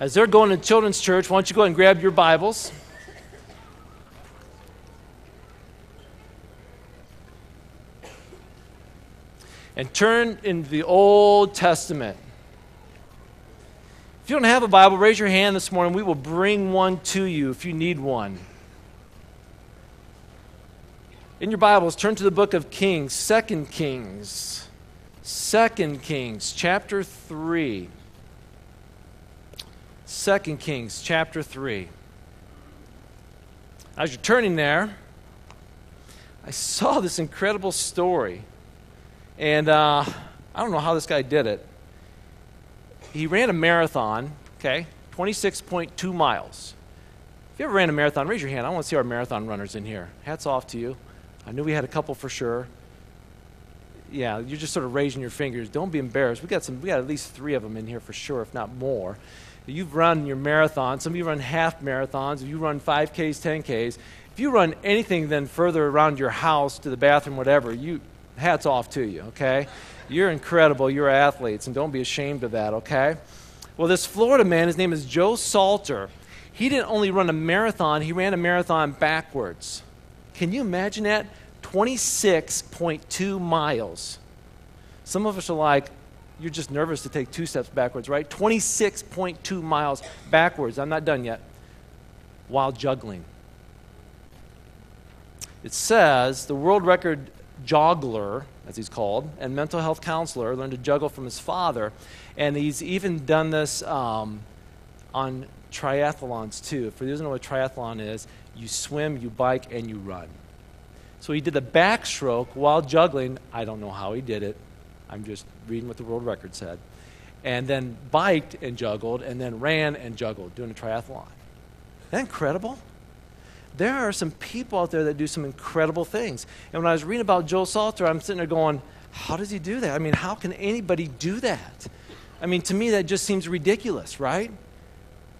As they're going to children's church, why don't you go and grab your Bibles? And turn in the Old Testament. If you don't have a Bible, raise your hand this morning. We will bring one to you if you need one. In your Bibles, turn to the book of Kings, Second Kings. Second Kings, chapter 3. Second Kings chapter 3. As you're turning there, I saw this incredible story. And uh, I don't know how this guy did it. He ran a marathon, okay, 26.2 miles. If you ever ran a marathon, raise your hand. I want to see our marathon runners in here. Hats off to you. I knew we had a couple for sure. Yeah, you're just sort of raising your fingers. Don't be embarrassed. We got some. We got at least three of them in here for sure, if not more you've run your marathon, some of you run half marathons, if you run 5Ks, 10Ks, if you run anything then further around your house to the bathroom, whatever, you hats off to you, okay? You're incredible. You're athletes, and don't be ashamed of that, okay? Well, this Florida man, his name is Joe Salter. He didn't only run a marathon, he ran a marathon backwards. Can you imagine that? 26.2 miles. Some of us are like, you're just nervous to take two steps backwards, right? 26.2 miles backwards. I'm not done yet. While juggling. It says the world record joggler, as he's called, and mental health counselor learned to juggle from his father. And he's even done this um, on triathlons too. For those who know what triathlon is, you swim, you bike, and you run. So he did the backstroke while juggling. I don't know how he did it. I'm just reading what the world record said. And then biked and juggled, and then ran and juggled, doing a triathlon. Isn't that incredible? There are some people out there that do some incredible things. And when I was reading about Joe Salter, I'm sitting there going, how does he do that? I mean, how can anybody do that? I mean, to me, that just seems ridiculous, right?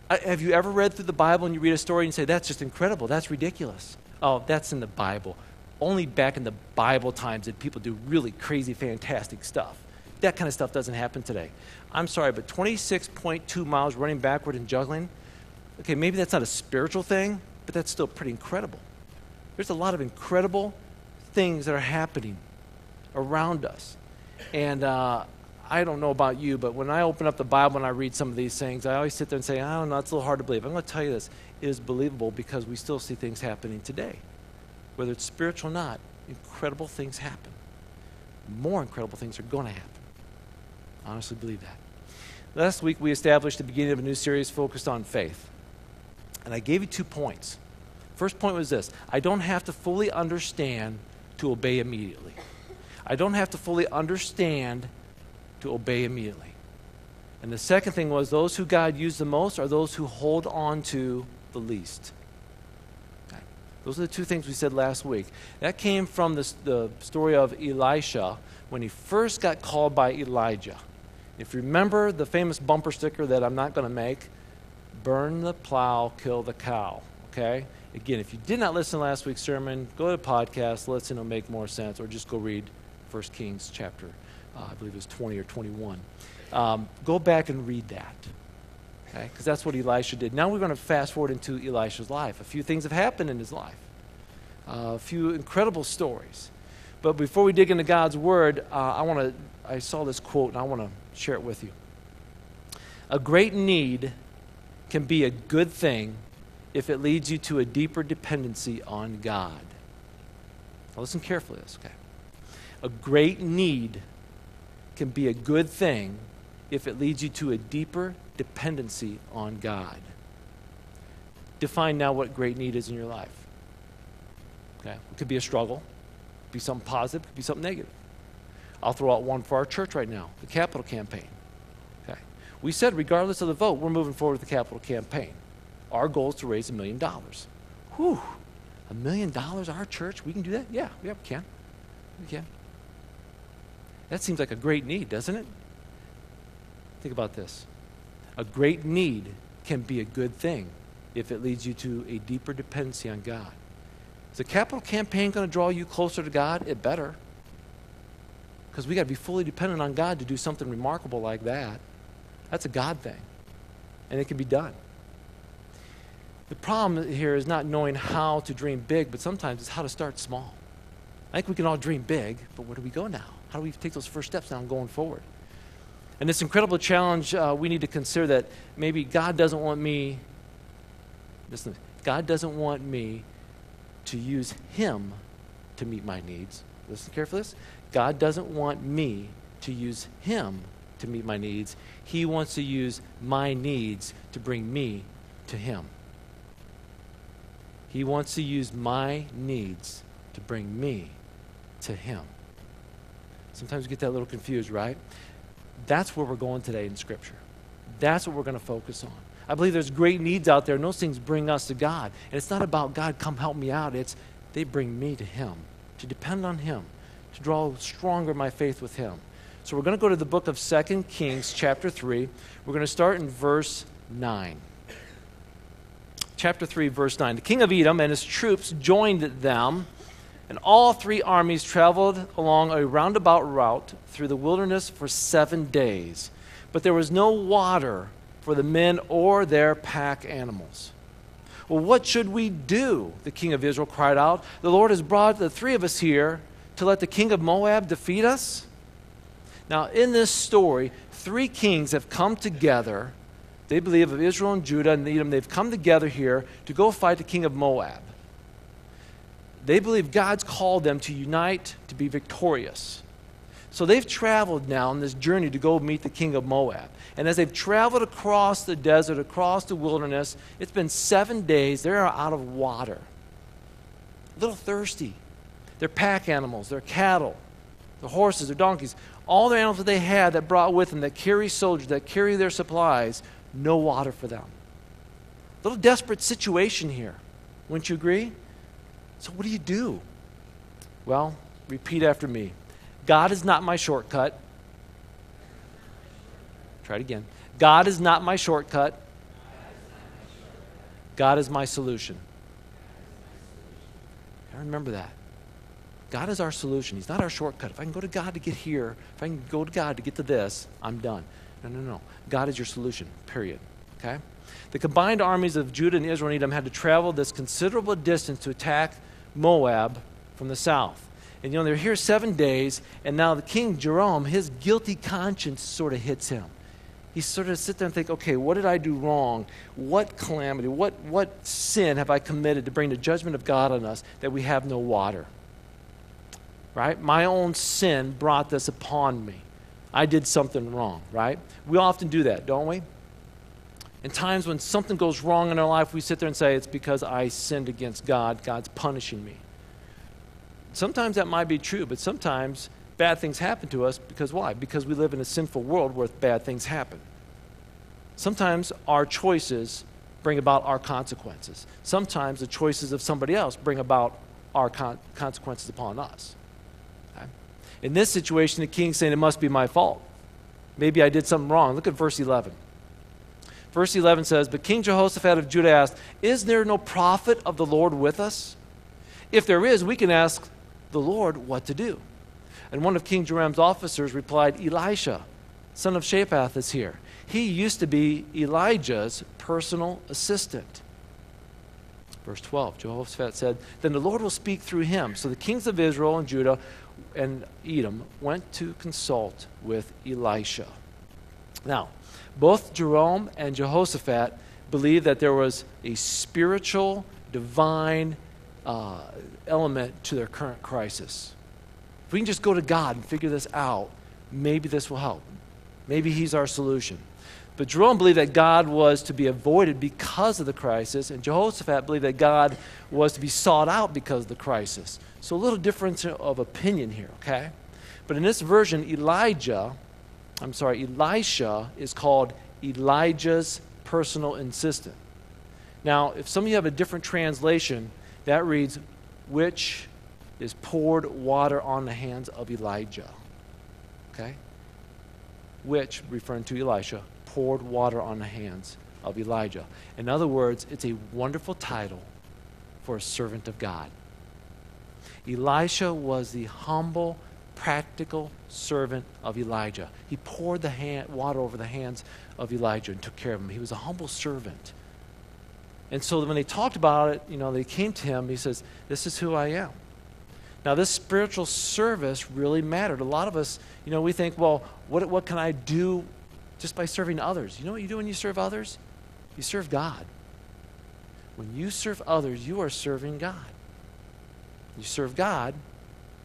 I, have you ever read through the Bible and you read a story and say, that's just incredible, that's ridiculous? Oh, that's in the Bible only back in the Bible times did people do really crazy, fantastic stuff. That kind of stuff doesn't happen today. I'm sorry, but 26.2 miles running backward and juggling, okay, maybe that's not a spiritual thing, but that's still pretty incredible. There's a lot of incredible things that are happening around us. And uh, I don't know about you, but when I open up the Bible and I read some of these things, I always sit there and say, I don't know, it's a little hard to believe. I'm going to tell you this it is believable because we still see things happening today whether it's spiritual or not, incredible things happen. More incredible things are going to happen. I honestly believe that. Last week, we established the beginning of a new series focused on faith. And I gave you two points. First point was this I don't have to fully understand to obey immediately. I don't have to fully understand to obey immediately. And the second thing was those who God used the most are those who hold on to the least. Those are the two things we said last week. That came from the, the story of Elisha when he first got called by Elijah. If you remember the famous bumper sticker that I'm not going to make, burn the plow, kill the cow. Okay? Again, if you did not listen to last week's sermon, go to the podcast, listen, it'll make more sense, or just go read 1 Kings chapter, uh, I believe it was 20 or 21. Um, go back and read that okay? Because that's what Elisha did. Now we're going to fast forward into Elisha's life. A few things have happened in his life, uh, a few incredible stories. But before we dig into God's word, uh, I want to. I saw this quote and I want to share it with you. A great need can be a good thing if it leads you to a deeper dependency on God. Now listen carefully to this, okay? A great need can be a good thing if it leads you to a deeper dependency on God. Define now what great need is in your life. Okay? It could be a struggle, be something positive, could be something negative. I'll throw out one for our church right now the capital campaign. Okay? We said, regardless of the vote, we're moving forward with the capital campaign. Our goal is to raise a million dollars. Whew, a million dollars, our church, we can do that? Yeah, yeah, we can. We can. That seems like a great need, doesn't it? Think about this. A great need can be a good thing if it leads you to a deeper dependency on God. Is the capital campaign going to draw you closer to God? It better. Because we got to be fully dependent on God to do something remarkable like that. That's a God thing. and it can be done. The problem here is not knowing how to dream big, but sometimes it's how to start small. I think we can all dream big, but where do we go now? How do we take those first steps now going forward? And this incredible challenge, uh, we need to consider that maybe God doesn't want me, listen, God doesn't want me to use Him to meet my needs. Listen carefully this. God doesn't want me to use Him to meet my needs. He wants to use my needs to bring me to Him. He wants to use my needs to bring me to Him. Sometimes we get that little confused, right? That's where we're going today in Scripture. That's what we're going to focus on. I believe there's great needs out there, and those things bring us to God. And it's not about God, come help me out. It's they bring me to Him, to depend on Him, to draw stronger my faith with Him. So we're going to go to the book of Second Kings, chapter 3. We're going to start in verse 9 chapter 3, verse 9. The king of Edom and his troops joined them, and all three armies traveled along a roundabout route through the wilderness for seven days. But there was no water for the men or their pack animals. Well, what should we do? The king of Israel cried out. The Lord has brought the three of us here to let the king of Moab defeat us? Now, in this story, three kings have come together they believe of Israel and Judah and Edom, they've come together here to go fight the king of Moab. They believe God's called them to unite to be victorious. So they've traveled now on this journey to go meet the king of Moab. And as they've traveled across the desert, across the wilderness, it's been seven days. They're out of water, a little thirsty. Their pack animals, their cattle, their horses, their donkeys, all the animals that they had that brought with them, that carry soldiers, that carry their supplies, no water for them. A little desperate situation here. Wouldn't you agree? So, what do you do? Well, repeat after me God is not my shortcut. Try it again. God is not my shortcut. God is my solution. I remember that. God is our solution. He's not our shortcut. If I can go to God to get here, if I can go to God to get to this, I'm done. No, no, no. God is your solution, period. Okay? The combined armies of Judah and Israel and Edom had to travel this considerable distance to attack Moab from the south. And you know, they're here seven days, and now the king Jerome, his guilty conscience sort of hits him. He sort of sits there and think, okay, what did I do wrong? What calamity, what, what sin have I committed to bring the judgment of God on us that we have no water? Right? My own sin brought this upon me. I did something wrong, right? We often do that, don't we? In times when something goes wrong in our life, we sit there and say, It's because I sinned against God. God's punishing me. Sometimes that might be true, but sometimes bad things happen to us because why? Because we live in a sinful world where bad things happen. Sometimes our choices bring about our consequences. Sometimes the choices of somebody else bring about our con- consequences upon us. In this situation, the king's saying, It must be my fault. Maybe I did something wrong. Look at verse 11. Verse 11 says, But King Jehoshaphat of Judah asked, Is there no prophet of the Lord with us? If there is, we can ask the Lord what to do. And one of King Joram's officers replied, Elisha, son of Shaphat, is here. He used to be Elijah's personal assistant. Verse 12, Jehoshaphat said, Then the Lord will speak through him. So the kings of Israel and Judah and Edom went to consult with Elisha. Now, both Jerome and Jehoshaphat believed that there was a spiritual, divine uh, element to their current crisis. If we can just go to God and figure this out, maybe this will help. Maybe He's our solution. But Jerome believed that God was to be avoided because of the crisis, and Jehoshaphat believed that God was to be sought out because of the crisis. So a little difference of opinion here, okay? But in this version, Elijah, I'm sorry, Elisha is called Elijah's personal assistant. Now, if some of you have a different translation, that reads, which is poured water on the hands of Elijah. Okay? Which, referring to Elisha, poured water on the hands of Elijah. In other words, it's a wonderful title for a servant of God. Elisha was the humble practical servant of Elijah. He poured the hand, water over the hands of Elijah and took care of him. He was a humble servant. And so when they talked about it, you know, they came to him. He says, This is who I am. Now, this spiritual service really mattered. A lot of us, you know, we think, well, what, what can I do just by serving others? You know what you do when you serve others? You serve God. When you serve others, you are serving God. You serve God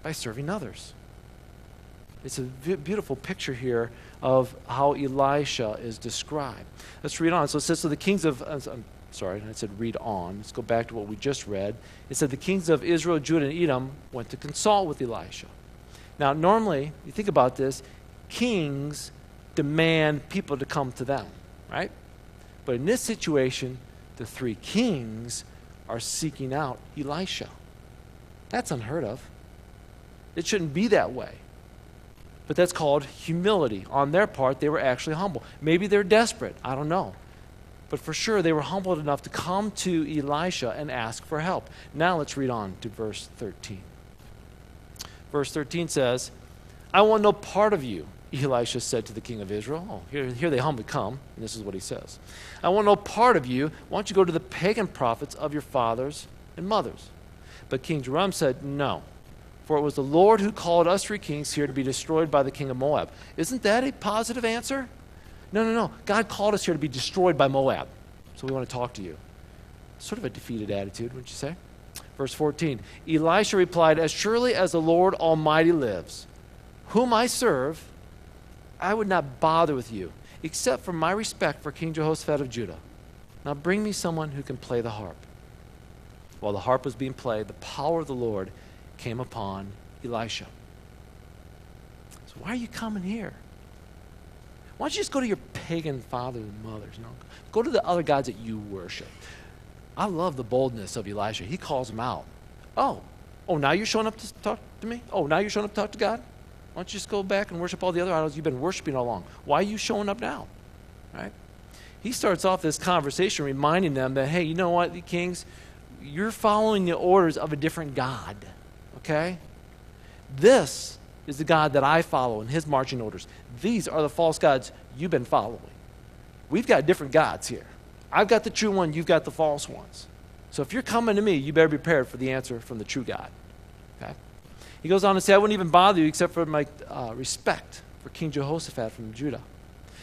by serving others. It's a beautiful picture here of how Elisha is described. Let's read on. So it says, So the kings of, uh, I'm sorry, I said read on. Let's go back to what we just read. It said, The kings of Israel, Judah, and Edom went to consult with Elisha. Now, normally, you think about this, kings demand people to come to them, right? But in this situation, the three kings are seeking out Elisha. That's unheard of. It shouldn't be that way. But that's called humility. On their part, they were actually humble. Maybe they're desperate. I don't know. But for sure, they were humbled enough to come to Elisha and ask for help. Now let's read on to verse 13. Verse 13 says, I want no part of you, Elisha said to the king of Israel. Oh, here, here they humbly come, and this is what he says I want no part of you. Why don't you go to the pagan prophets of your fathers and mothers? But King Joram said, No, for it was the Lord who called us three kings here to be destroyed by the king of Moab. Isn't that a positive answer? No, no, no. God called us here to be destroyed by Moab. So we want to talk to you. Sort of a defeated attitude, wouldn't you say? Verse 14 Elisha replied, As surely as the Lord Almighty lives, whom I serve, I would not bother with you, except for my respect for King Jehoshaphat of Judah. Now bring me someone who can play the harp. While the harp was being played, the power of the Lord came upon Elisha. So why are you coming here? Why don't you just go to your pagan fathers and mothers? You know, go to the other gods that you worship. I love the boldness of Elisha. He calls them out. Oh, oh, now you're showing up to talk to me? Oh, now you're showing up to talk to God? Why don't you just go back and worship all the other idols you've been worshiping all along? Why are you showing up now? Right? He starts off this conversation reminding them that, hey, you know what, the kings, you're following the orders of a different God. Okay? This is the God that I follow in his marching orders. These are the false gods you've been following. We've got different gods here. I've got the true one, you've got the false ones. So if you're coming to me, you better be prepared for the answer from the true God. Okay? He goes on to say, I wouldn't even bother you except for my uh, respect for King Jehoshaphat from Judah.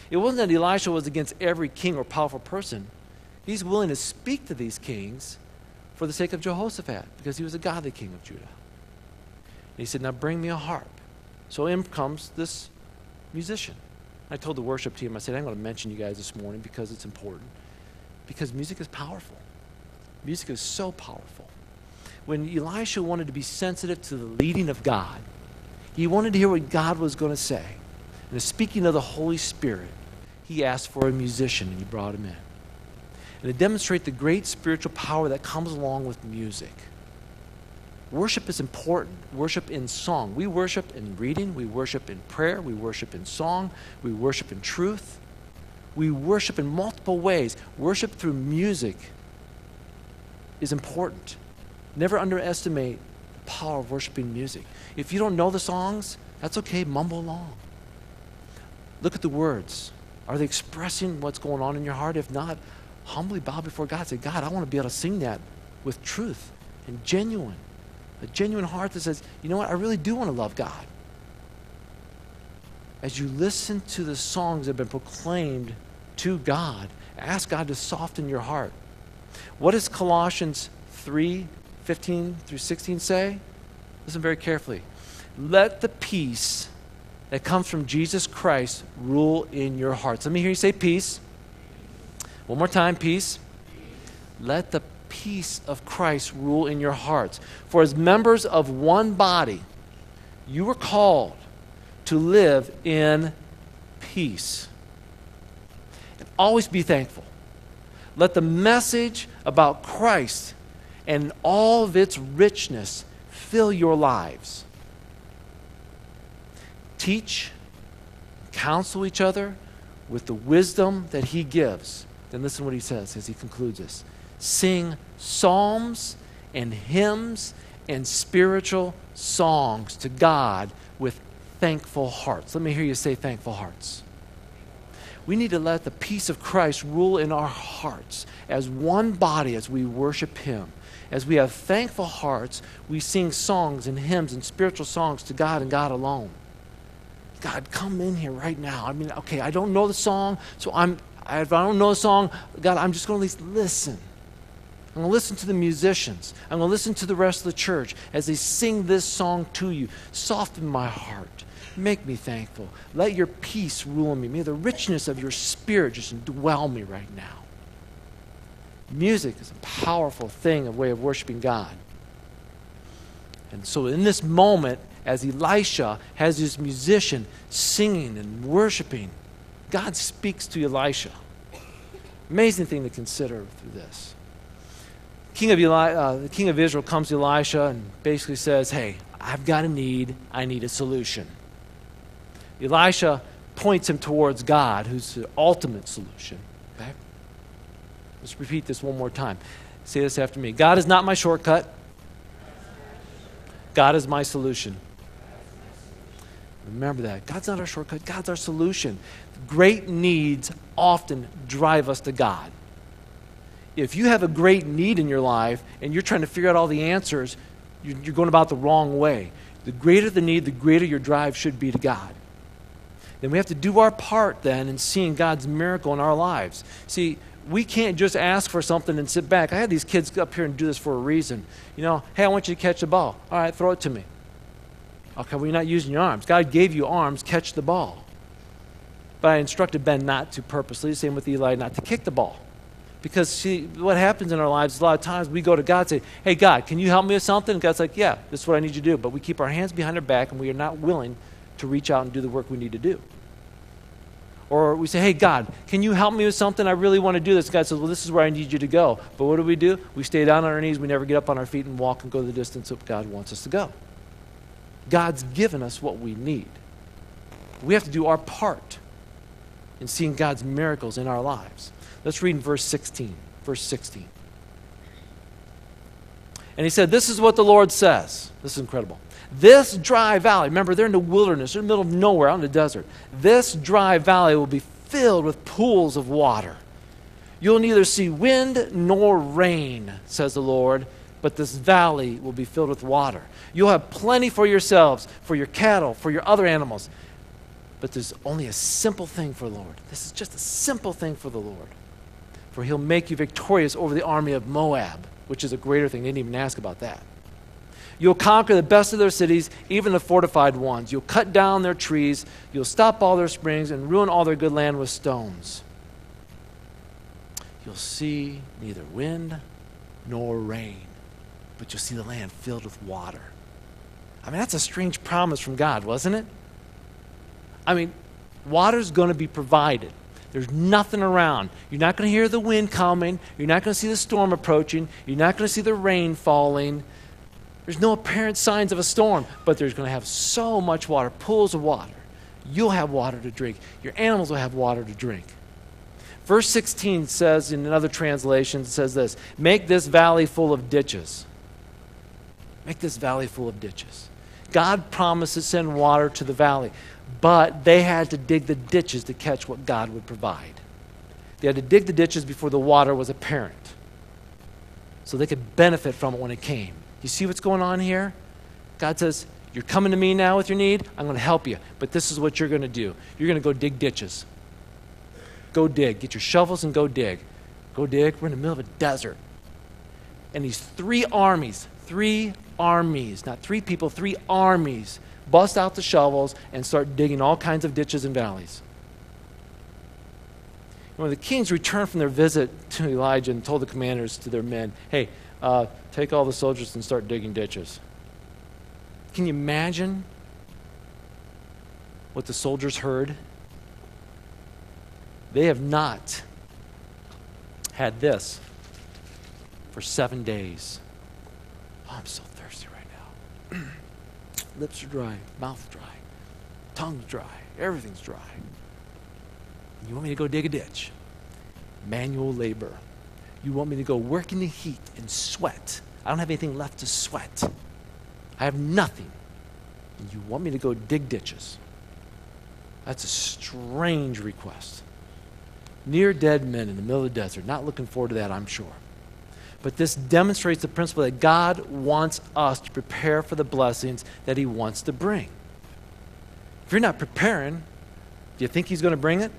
It wasn't that Elisha was against every king or powerful person. He's willing to speak to these kings for the sake of Jehoshaphat because he was a godly king of Judah. He said, Now bring me a harp. So in comes this musician. I told the worship team, I said, I'm going to mention you guys this morning because it's important. Because music is powerful. Music is so powerful. When Elisha wanted to be sensitive to the leading of God, he wanted to hear what God was going to say. And speaking of the Holy Spirit, he asked for a musician and he brought him in. And to demonstrate the great spiritual power that comes along with music. Worship is important. Worship in song. We worship in reading, we worship in prayer, we worship in song, we worship in truth. We worship in multiple ways. Worship through music is important. Never underestimate the power of worshiping music. If you don't know the songs, that's okay, mumble along. Look at the words. Are they expressing what's going on in your heart? If not, humbly bow before God. Say, God, I want to be able to sing that with truth and genuine a genuine heart that says, you know what, I really do want to love God. As you listen to the songs that have been proclaimed to God, ask God to soften your heart. What does Colossians 3 15 through 16 say? Listen very carefully. Let the peace that comes from Jesus Christ rule in your hearts. Let me hear you say peace. One more time, peace. Let the peace of Christ rule in your hearts. For as members of one body, you were called to live in peace. And always be thankful. Let the message about Christ and all of its richness fill your lives. Teach, counsel each other with the wisdom that He gives. Then listen to what He says as He concludes this sing psalms and hymns and spiritual songs to God with thankful hearts. Let me hear you say thankful hearts. We need to let the peace of Christ rule in our hearts as one body as we worship Him. As we have thankful hearts, we sing songs and hymns and spiritual songs to God and God alone. God, come in here right now. I mean, okay, I don't know the song, so I'm, if I don't know the song, God, I'm just going to at least listen. I'm going to listen to the musicians. I'm going to listen to the rest of the church as they sing this song to you. Soften my heart. Make me thankful. Let your peace rule me. May the richness of your spirit just indwell me right now. Music is a powerful thing, a way of worshiping God. And so, in this moment, as Elisha has his musician singing and worshiping, God speaks to Elisha. Amazing thing to consider through this. King of Eli, uh, the king of Israel comes to Elisha and basically says, Hey, I've got a need. I need a solution. Elisha points him towards God, who's the ultimate solution. Okay? Let's repeat this one more time. Say this after me God is not my shortcut, God is my solution. Remember that. God's not our shortcut, God's our solution. Great needs often drive us to God. If you have a great need in your life and you're trying to figure out all the answers, you're going about the wrong way. The greater the need, the greater your drive should be to God. Then we have to do our part then in seeing God's miracle in our lives. See, we can't just ask for something and sit back. I had these kids up here and do this for a reason. You know, hey, I want you to catch the ball. All right, throw it to me. Okay, well, you're not using your arms. God gave you arms, catch the ball. But I instructed Ben not to purposely, same with Eli, not to kick the ball. Because see, what happens in our lives, is a lot of times we go to God and say, Hey, God, can you help me with something? And God's like, Yeah, this is what I need you to do. But we keep our hands behind our back and we are not willing to reach out and do the work we need to do. Or we say, Hey, God, can you help me with something? I really want to do this. God says, Well, this is where I need you to go. But what do we do? We stay down on our knees. We never get up on our feet and walk and go the distance that God wants us to go. God's given us what we need. We have to do our part in seeing God's miracles in our lives. Let's read in verse 16. Verse 16. And he said, This is what the Lord says. This is incredible. This dry valley, remember, they're in the wilderness, they're in the middle of nowhere, out in the desert. This dry valley will be filled with pools of water. You'll neither see wind nor rain, says the Lord, but this valley will be filled with water. You'll have plenty for yourselves, for your cattle, for your other animals. But there's only a simple thing for the Lord. This is just a simple thing for the Lord. For he'll make you victorious over the army of Moab, which is a greater thing. They didn't even ask about that. You'll conquer the best of their cities, even the fortified ones. You'll cut down their trees. You'll stop all their springs and ruin all their good land with stones. You'll see neither wind nor rain but you'll see the land filled with water. I mean, that's a strange promise from God, wasn't it? I mean, water's going to be provided. There's nothing around. You're not going to hear the wind coming. You're not going to see the storm approaching. You're not going to see the rain falling. There's no apparent signs of a storm, but there's going to have so much water, pools of water. You'll have water to drink. Your animals will have water to drink. Verse 16 says, in another translation, it says this Make this valley full of ditches. Make this valley full of ditches. God promised to send water to the valley, but they had to dig the ditches to catch what God would provide. They had to dig the ditches before the water was apparent so they could benefit from it when it came. You see what's going on here? God says, You're coming to me now with your need. I'm going to help you. But this is what you're going to do you're going to go dig ditches. Go dig. Get your shovels and go dig. Go dig. We're in the middle of a desert. And these three armies, three armies, not three people, three armies, bust out the shovels and start digging all kinds of ditches and valleys. when the kings returned from their visit to Elijah and told the commanders to their men, hey, uh, take all the soldiers and start digging ditches. Can you imagine what the soldiers heard? They have not had this for seven days. I'm so thirsty right now. Lips are dry, mouth dry, tongue's dry, everything's dry. You want me to go dig a ditch? Manual labor. You want me to go work in the heat and sweat. I don't have anything left to sweat. I have nothing. And you want me to go dig ditches. That's a strange request. Near dead men in the middle of the desert. Not looking forward to that, I'm sure. But this demonstrates the principle that God wants us to prepare for the blessings that He wants to bring. If you're not preparing, do you think He's going to bring it?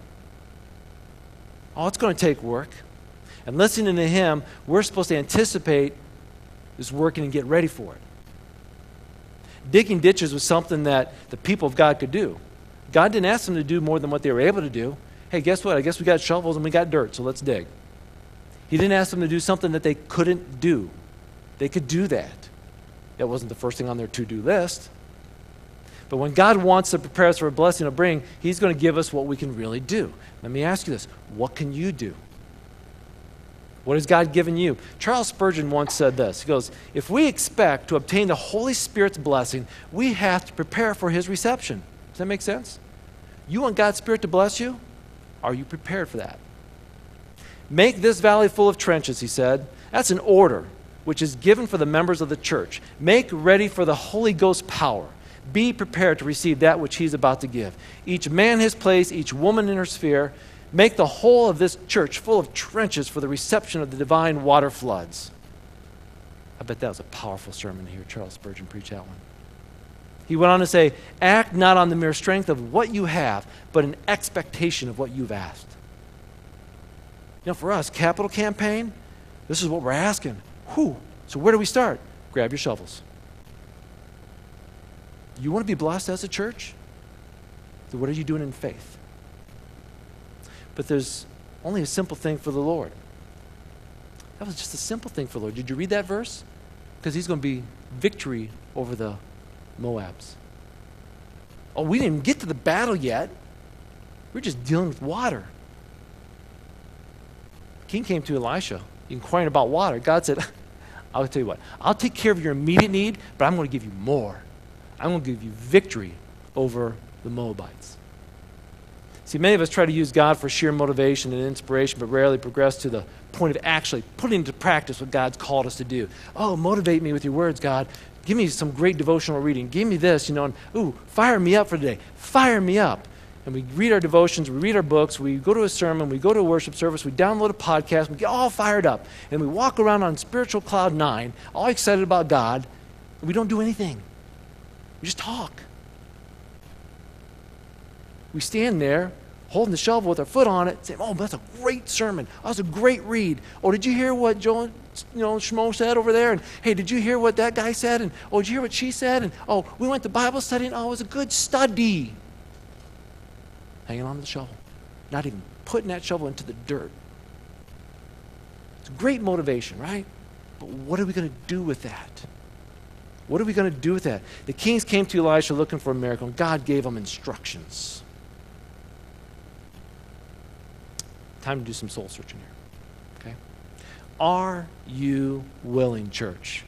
Oh, it's going to take work. And listening to Him, we're supposed to anticipate this working and get ready for it. Digging ditches was something that the people of God could do. God didn't ask them to do more than what they were able to do. Hey, guess what? I guess we got shovels and we got dirt, so let's dig. He didn't ask them to do something that they couldn't do. They could do that. That wasn't the first thing on their to do list. But when God wants to prepare us for a blessing to bring, He's going to give us what we can really do. Let me ask you this what can you do? What has God given you? Charles Spurgeon once said this. He goes, If we expect to obtain the Holy Spirit's blessing, we have to prepare for His reception. Does that make sense? You want God's Spirit to bless you? Are you prepared for that? Make this valley full of trenches, he said. That's an order which is given for the members of the church. Make ready for the Holy Ghost power. Be prepared to receive that which he's about to give. Each man his place, each woman in her sphere. Make the whole of this church full of trenches for the reception of the divine water floods. I bet that was a powerful sermon to hear Charles Spurgeon preach that one. He went on to say, Act not on the mere strength of what you have, but an expectation of what you've asked. You know, for us, capital campaign, this is what we're asking. Whew. So where do we start? Grab your shovels. You want to be blessed as a church? So what are you doing in faith? But there's only a simple thing for the Lord. That was just a simple thing for the Lord. Did you read that verse? Because he's going to be victory over the Moabs. Oh, we didn't get to the battle yet. We're just dealing with water king came to Elisha inquiring about water. God said, I'll tell you what, I'll take care of your immediate need, but I'm going to give you more. I'm going to give you victory over the Moabites. See, many of us try to use God for sheer motivation and inspiration, but rarely progress to the point of actually putting into practice what God's called us to do. Oh, motivate me with your words, God. Give me some great devotional reading. Give me this, you know, and ooh, fire me up for today. Fire me up and we read our devotions, we read our books, we go to a sermon, we go to a worship service, we download a podcast, we get all fired up, and we walk around on spiritual cloud nine, all excited about God, and we don't do anything. We just talk. We stand there holding the shovel with our foot on it, saying, Oh, that's a great sermon. That was a great read. Oh, did you hear what Joe, you know, Schmo said over there? And hey, did you hear what that guy said? And oh, did you hear what she said? And oh, we went to Bible study, and oh, it was a good study hanging on the shovel, not even putting that shovel into the dirt. It's great motivation, right? But what are we going to do with that? What are we going to do with that? The kings came to Elisha looking for a miracle, and God gave them instructions. Time to do some soul searching here. Okay? Are you willing, church,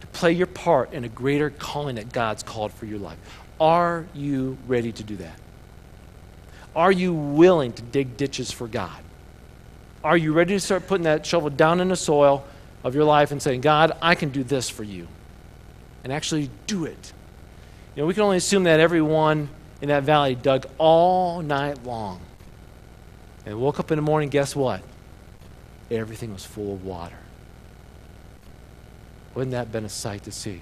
to play your part in a greater calling that God's called for your life? Are you ready to do that? Are you willing to dig ditches for God? Are you ready to start putting that shovel down in the soil of your life and saying, God, I can do this for you? And actually do it. You know, we can only assume that everyone in that valley dug all night long. And woke up in the morning, guess what? Everything was full of water. Wouldn't that have been a sight to see?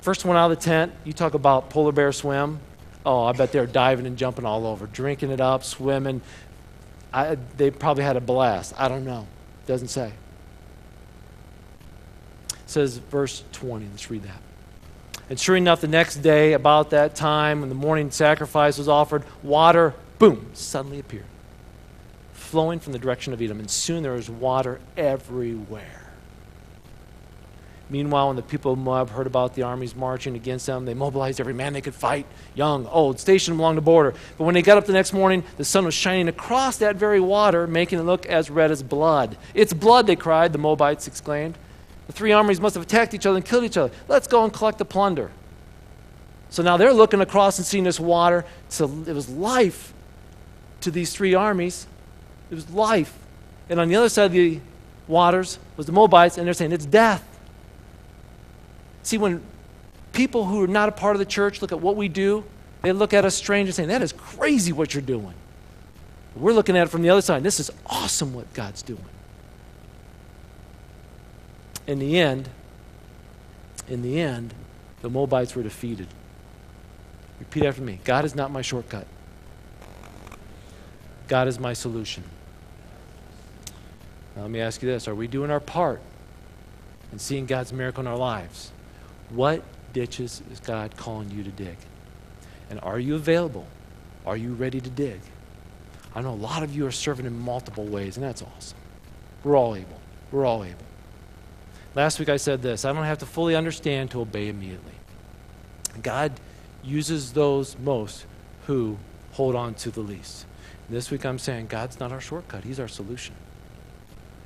First one out of the tent, you talk about polar bear swim. Oh, I bet they're diving and jumping all over, drinking it up, swimming. I, they probably had a blast. I don't know. Doesn't say. It says verse 20. Let's read that. And sure enough, the next day, about that time when the morning sacrifice was offered, water, boom, suddenly appeared, flowing from the direction of Edom. And soon there was water everywhere. Meanwhile, when the people of Moab heard about the armies marching against them, they mobilized every man they could fight, young, old, stationed along the border. But when they got up the next morning, the sun was shining across that very water, making it look as red as blood. It's blood, they cried, the Moabites exclaimed. The three armies must have attacked each other and killed each other. Let's go and collect the plunder. So now they're looking across and seeing this water. So it was life to these three armies. It was life. And on the other side of the waters was the Moabites, and they're saying it's death. See, when People who are not a part of the church look at what we do, they look at us strange and saying, That is crazy what you're doing. We're looking at it from the other side. This is awesome what God's doing. In the end, in the end, the Moabites were defeated. Repeat after me God is not my shortcut, God is my solution. Now, let me ask you this Are we doing our part in seeing God's miracle in our lives? What ditches is God calling you to dig? And are you available? Are you ready to dig? I know a lot of you are serving in multiple ways, and that's awesome. We're all able. We're all able. Last week I said this I don't have to fully understand to obey immediately. God uses those most who hold on to the least. This week I'm saying God's not our shortcut, He's our solution.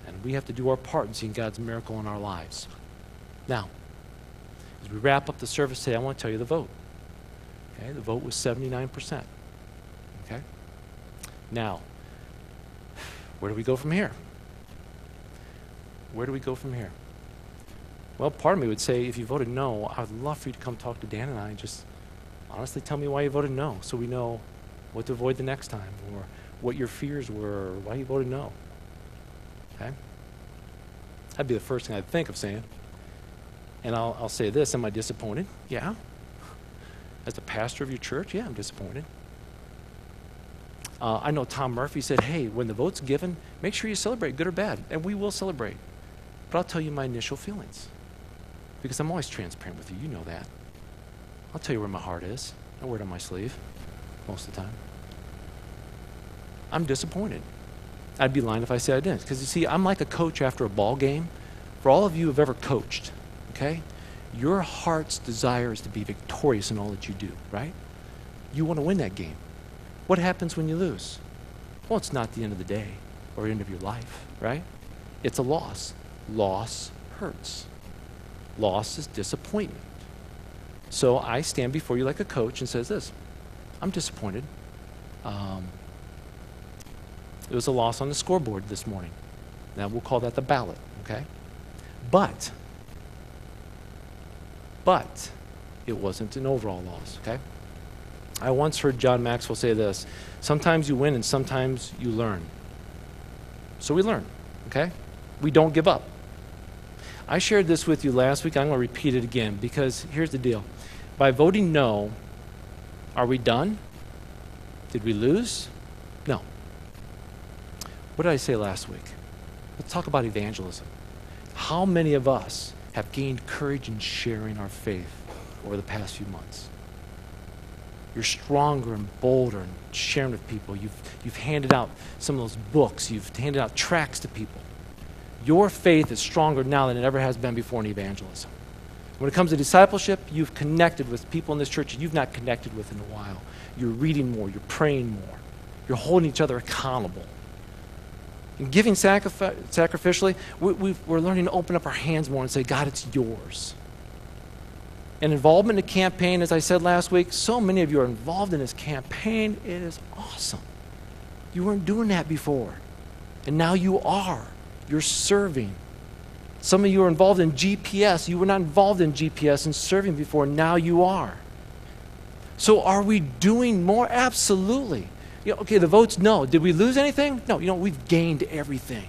And we have to do our part in seeing God's miracle in our lives. Now, as we wrap up the service today, I want to tell you the vote. Okay, the vote was 79%. Okay? Now, where do we go from here? Where do we go from here? Well, part of me would say if you voted no, I would love for you to come talk to Dan and I and just honestly tell me why you voted no so we know what to avoid the next time or what your fears were or why you voted no. Okay? That'd be the first thing I'd think of saying. And I'll, I'll say this Am I disappointed? Yeah. As the pastor of your church, yeah, I'm disappointed. Uh, I know Tom Murphy said, hey, when the vote's given, make sure you celebrate, good or bad. And we will celebrate. But I'll tell you my initial feelings. Because I'm always transparent with you. You know that. I'll tell you where my heart is. I wear it on my sleeve most of the time. I'm disappointed. I'd be lying if I said I didn't. Because you see, I'm like a coach after a ball game. For all of you who have ever coached, okay? Your heart's desire is to be victorious in all that you do, right? You want to win that game. What happens when you lose? Well, it's not the end of the day or end of your life, right? It's a loss. Loss hurts. Loss is disappointment. So I stand before you like a coach and says this, I'm disappointed. Um, it was a loss on the scoreboard this morning. Now we'll call that the ballot, okay? But, but, it wasn't an overall loss, okay? I once heard John Maxwell say this sometimes you win and sometimes you learn. So we learn, okay? We don't give up. I shared this with you last week. I'm going to repeat it again because here's the deal. By voting no, are we done? Did we lose? No. What did I say last week? Let's talk about evangelism. How many of us have gained courage in sharing our faith over the past few months? You're stronger and bolder and sharing with people. You've, you've handed out some of those books, you've handed out tracts to people. Your faith is stronger now than it ever has been before in evangelism. When it comes to discipleship, you've connected with people in this church you've not connected with in a while. You're reading more, you're praying more, you're holding each other accountable. In giving sacrifi- sacrificially, we, are learning to open up our hands more and say, God, it's yours. And involvement in the campaign, as I said last week, so many of you are involved in this campaign. It is awesome. You weren't doing that before. And now you are. You're serving. Some of you are involved in GPS. You were not involved in GPS and serving before. Now you are. So are we doing more? Absolutely. You know, okay, the votes, no. Did we lose anything? No, you know, we've gained everything.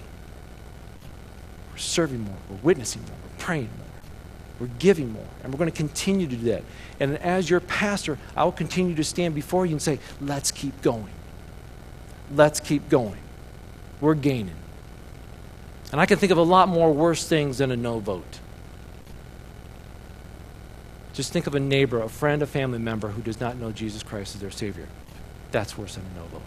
We're serving more, we're witnessing more, we're praying more, we're giving more, and we're going to continue to do that. And as your pastor, I will continue to stand before you and say, let's keep going. Let's keep going. We're gaining. And I can think of a lot more worse things than a no vote. Just think of a neighbor, a friend, a family member who does not know Jesus Christ as their Savior. That's worse than a no vote.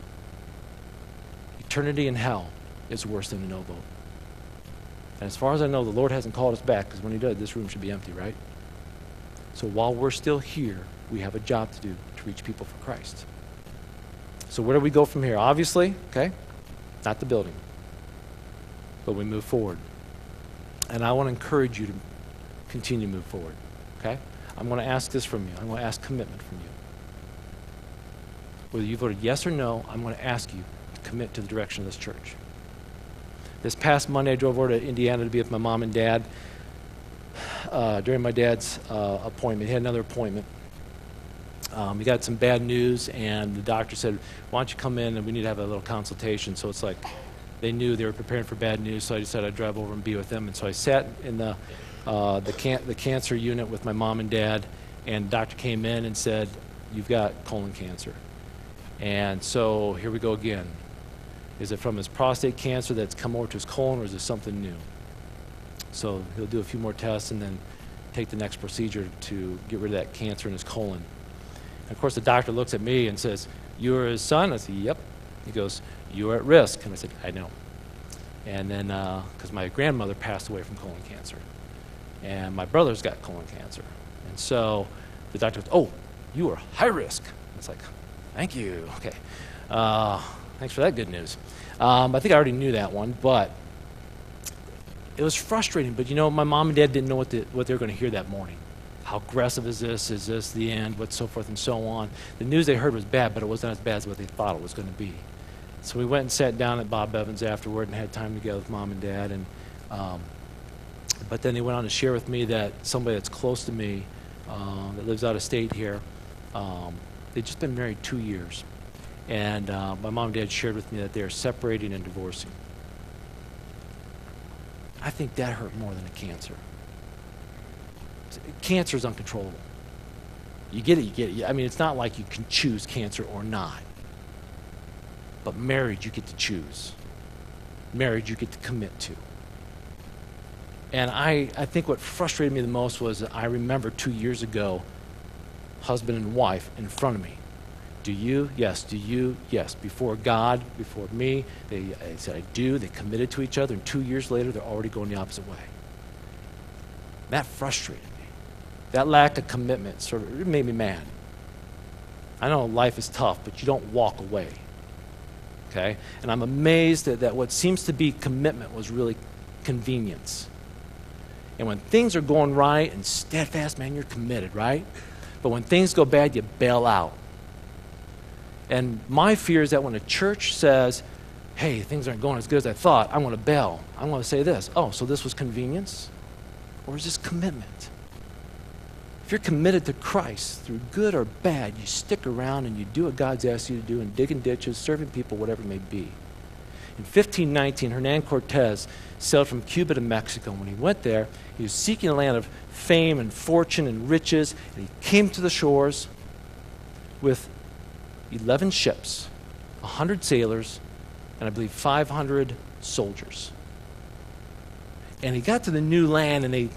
Eternity in hell is worse than a no vote. And as far as I know, the Lord hasn't called us back because when He does, this room should be empty, right? So while we're still here, we have a job to do to reach people for Christ. So where do we go from here? Obviously, okay, not the building, but we move forward. And I want to encourage you to continue to move forward, okay? I'm going to ask this from you. I'm going to ask commitment from you. Whether you voted yes or no, I'm going to ask you to commit to the direction of this church. This past Monday, I drove over to Indiana to be with my mom and dad. uh, during my dad's uh, appointment. He had another appointment. Um, he got some bad news, and the doctor said, Why don't you come in and we need to have a little consultation? So it's like they knew they were preparing for bad news, so I decided I'd drive over and be with them. And so I sat in the, uh, the, can- the cancer unit with my mom and dad, and the doctor came in and said, You've got colon cancer. And so here we go again. Is it from his prostate cancer that's come over to his colon, or is it something new? So he'll do a few more tests and then take the next procedure to get rid of that cancer in his colon. And of course, the doctor looks at me and says, You're his son? I said, Yep. He goes, You're at risk. And I said, I know. And then, because uh, my grandmother passed away from colon cancer, and my brother's got colon cancer. And so the doctor goes, Oh, you are high risk. It's like, Thank you. Okay. Uh, thanks for that good news. Um, I think I already knew that one, but it was frustrating. But you know, my mom and dad didn't know what, the, what they were going to hear that morning. How aggressive is this? Is this the end? What so forth and so on. The news they heard was bad, but it wasn't as bad as what they thought it was going to be. So we went and sat down at Bob Evans afterward and had time together with mom and dad. And um, but then they went on to share with me that somebody that's close to me, uh, that lives out of state here, um, they'd just been married two years. And uh, my mom and dad shared with me that they're separating and divorcing. I think that hurt more than a cancer. Cancer is uncontrollable. You get it, you get it. I mean, it's not like you can choose cancer or not. But marriage, you get to choose. Marriage, you get to commit to. And I, I think what frustrated me the most was I remember two years ago, husband and wife in front of me. Do you? Yes. Do you? Yes. Before God, before me, they, said, I do. They committed to each other, and two years later, they're already going the opposite way. That frustrated me. That lack of commitment sort of made me mad. I know life is tough, but you don't walk away. Okay? And I'm amazed that, that what seems to be commitment was really convenience. And when things are going right and steadfast, man, you're committed, right? But when things go bad, you bail out. And my fear is that when a church says, hey, things aren't going as good as I thought, I want to bail. I want to say this oh, so this was convenience? Or is this commitment? If you're committed to Christ through good or bad, you stick around and you do what God's asked you to do and digging ditches, serving people, whatever it may be. In 1519, Hernan Cortez sailed from Cuba to Mexico. When he went there, he was seeking a land of fame and fortune and riches, and he came to the shores with 11 ships, 100 sailors, and I believe 500 soldiers. And he got to the new land and they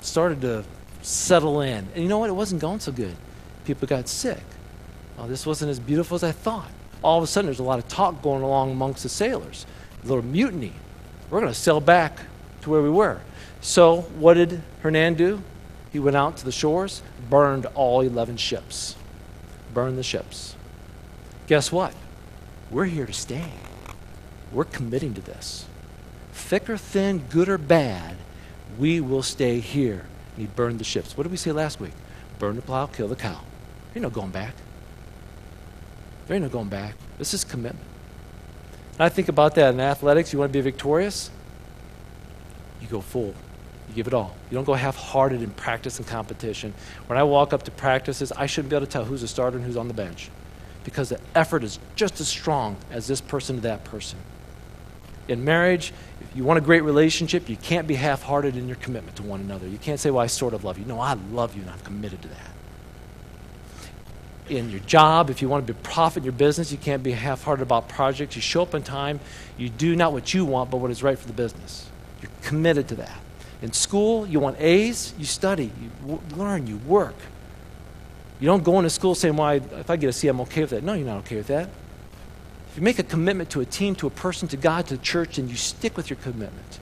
started to settle in. And you know what? It wasn't going so good. People got sick. Oh, this wasn't as beautiful as I thought. All of a sudden, there's a lot of talk going along amongst the sailors. A little mutiny. We're going to sail back to where we were. So, what did Hernan do? He went out to the shores, burned all 11 ships. Burned the ships. Guess what? We're here to stay. We're committing to this. Thick or thin, good or bad, we will stay here. And he burned the ships. What did we say last week? Burn the plow, kill the cow. There ain't no going back. There ain't no going back. This is commitment. And I think about that in athletics. You want to be victorious? You go full. You give it all. You don't go half hearted in practice and competition. When I walk up to practices, I shouldn't be able to tell who's a starter and who's on the bench because the effort is just as strong as this person to that person. In marriage, if you want a great relationship, you can't be half hearted in your commitment to one another. You can't say, Well, I sort of love you. No, I love you and I'm committed to that. In your job, if you want to be a profit in your business, you can't be half hearted about projects. You show up on time, you do not what you want, but what is right for the business. You're committed to that. In school, you want A's, you study, you learn, you work. You don't go into school saying, well, if I get a C, I'm okay with that. No, you're not okay with that. If you make a commitment to a team, to a person, to God, to the church, and you stick with your commitment.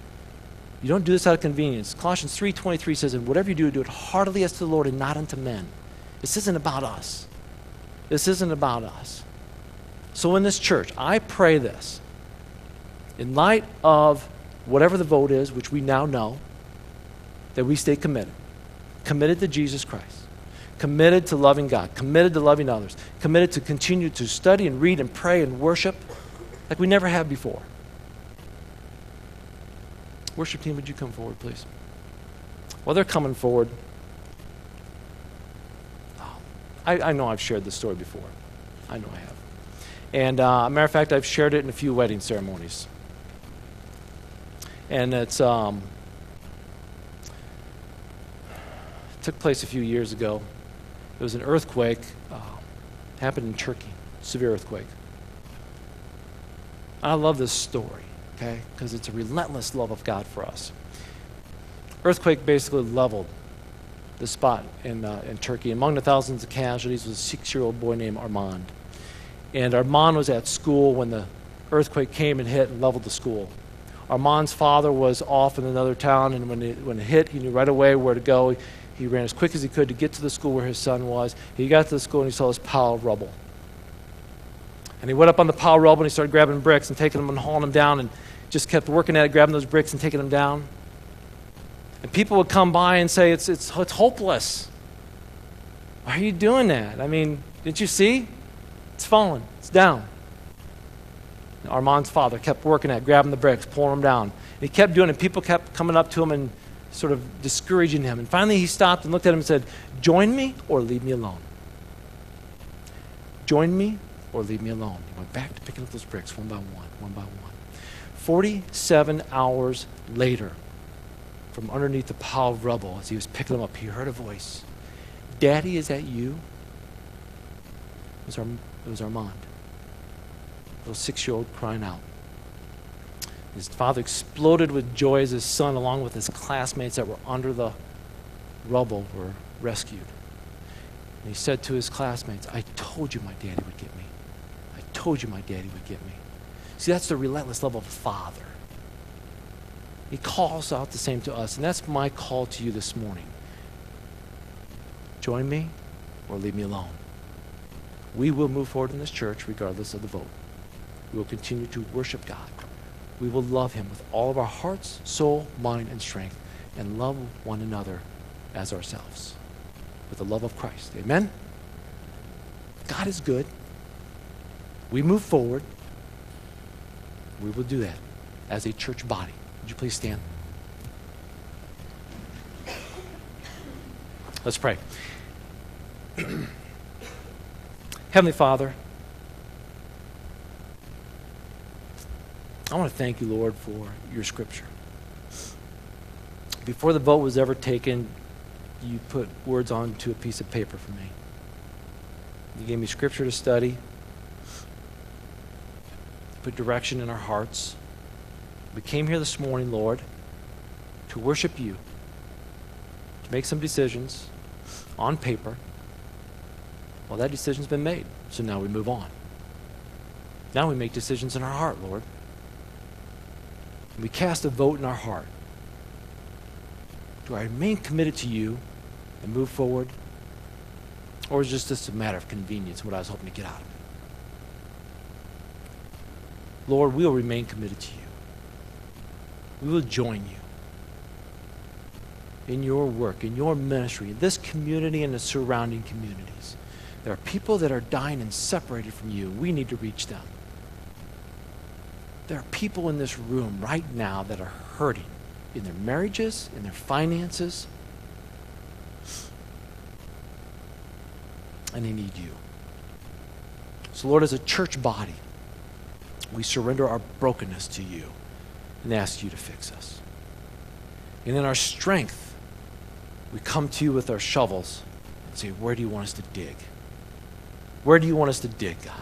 You don't do this out of convenience. Colossians 3.23 says, and whatever you do, do it heartily as to the Lord and not unto men. This isn't about us. This isn't about us. So in this church, I pray this. In light of whatever the vote is, which we now know, that we stay committed. Committed to Jesus Christ committed to loving God, committed to loving others, committed to continue to study and read and pray and worship like we never have before. Worship team, would you come forward, please? Well, they're coming forward. I, I know I've shared this story before. I know I have. And uh, matter of fact, I've shared it in a few wedding ceremonies. And it's um, it took place a few years ago. It was an earthquake. Uh, happened in Turkey, severe earthquake. I love this story, okay, because it's a relentless love of God for us. Earthquake basically leveled the spot in, uh, in Turkey. Among the thousands of casualties was a six year old boy named Armand. And Armand was at school when the earthquake came and hit and leveled the school. Armand's father was off in another town, and when it, when it hit, he knew right away where to go. He, he ran as quick as he could to get to the school where his son was. He got to the school and he saw this pile of rubble. And he went up on the pile of rubble and he started grabbing bricks and taking them and hauling them down and just kept working at it, grabbing those bricks and taking them down. And people would come by and say, It's, it's, it's hopeless. Why are you doing that? I mean, didn't you see? It's fallen, it's down. And Armand's father kept working at grabbing the bricks, pulling them down. And he kept doing it. People kept coming up to him and sort of discouraging him. And finally, he stopped and looked at him and said, Join me or leave me alone. Join me or leave me alone. He went back to picking up those bricks one by one, one by one. 47 hours later, from underneath the pile of rubble, as he was picking them up, he heard a voice Daddy, is that you? It was, Ar- it was Armand, little six year old crying out. His father exploded with joy as his son, along with his classmates that were under the rubble, were rescued. And he said to his classmates, I told you my daddy would get me. I told you my daddy would get me. See, that's the relentless love of a father. He calls out the same to us, and that's my call to you this morning. Join me or leave me alone. We will move forward in this church regardless of the vote. We will continue to worship God we will love him with all of our hearts, soul, mind, and strength, and love one another as ourselves with the love of Christ. Amen? God is good. We move forward. We will do that as a church body. Would you please stand? Let's pray. Heavenly Father, I want to thank you, Lord, for your scripture. Before the vote was ever taken, you put words onto a piece of paper for me. You gave me scripture to study, you put direction in our hearts. We came here this morning, Lord, to worship you, to make some decisions on paper. Well, that decision's been made, so now we move on. Now we make decisions in our heart, Lord we cast a vote in our heart. Do I remain committed to you and move forward? Or is just this a matter of convenience, what I was hoping to get out of it? Lord, we will remain committed to you. We will join you in your work, in your ministry, in this community and the surrounding communities. There are people that are dying and separated from you. We need to reach them. There are people in this room right now that are hurting in their marriages, in their finances, and they need you. So, Lord, as a church body, we surrender our brokenness to you and ask you to fix us. And in our strength, we come to you with our shovels and say, Where do you want us to dig? Where do you want us to dig, God?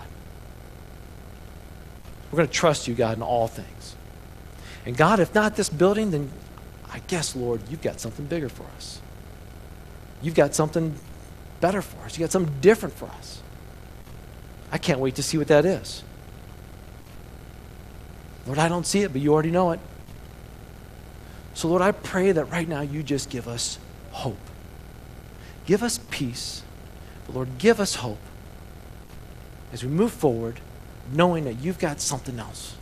We're going to trust you, God, in all things. And God, if not this building, then I guess, Lord, you've got something bigger for us. You've got something better for us. You've got something different for us. I can't wait to see what that is. Lord, I don't see it, but you already know it. So, Lord, I pray that right now you just give us hope. Give us peace. But, Lord, give us hope as we move forward knowing that you've got something else.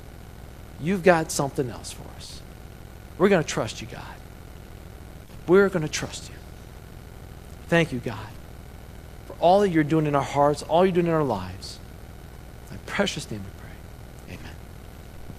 You've got something else for us. We're going to trust you, God. We're going to trust you. Thank you, God, for all that you're doing in our hearts, all you're doing in our lives. In precious name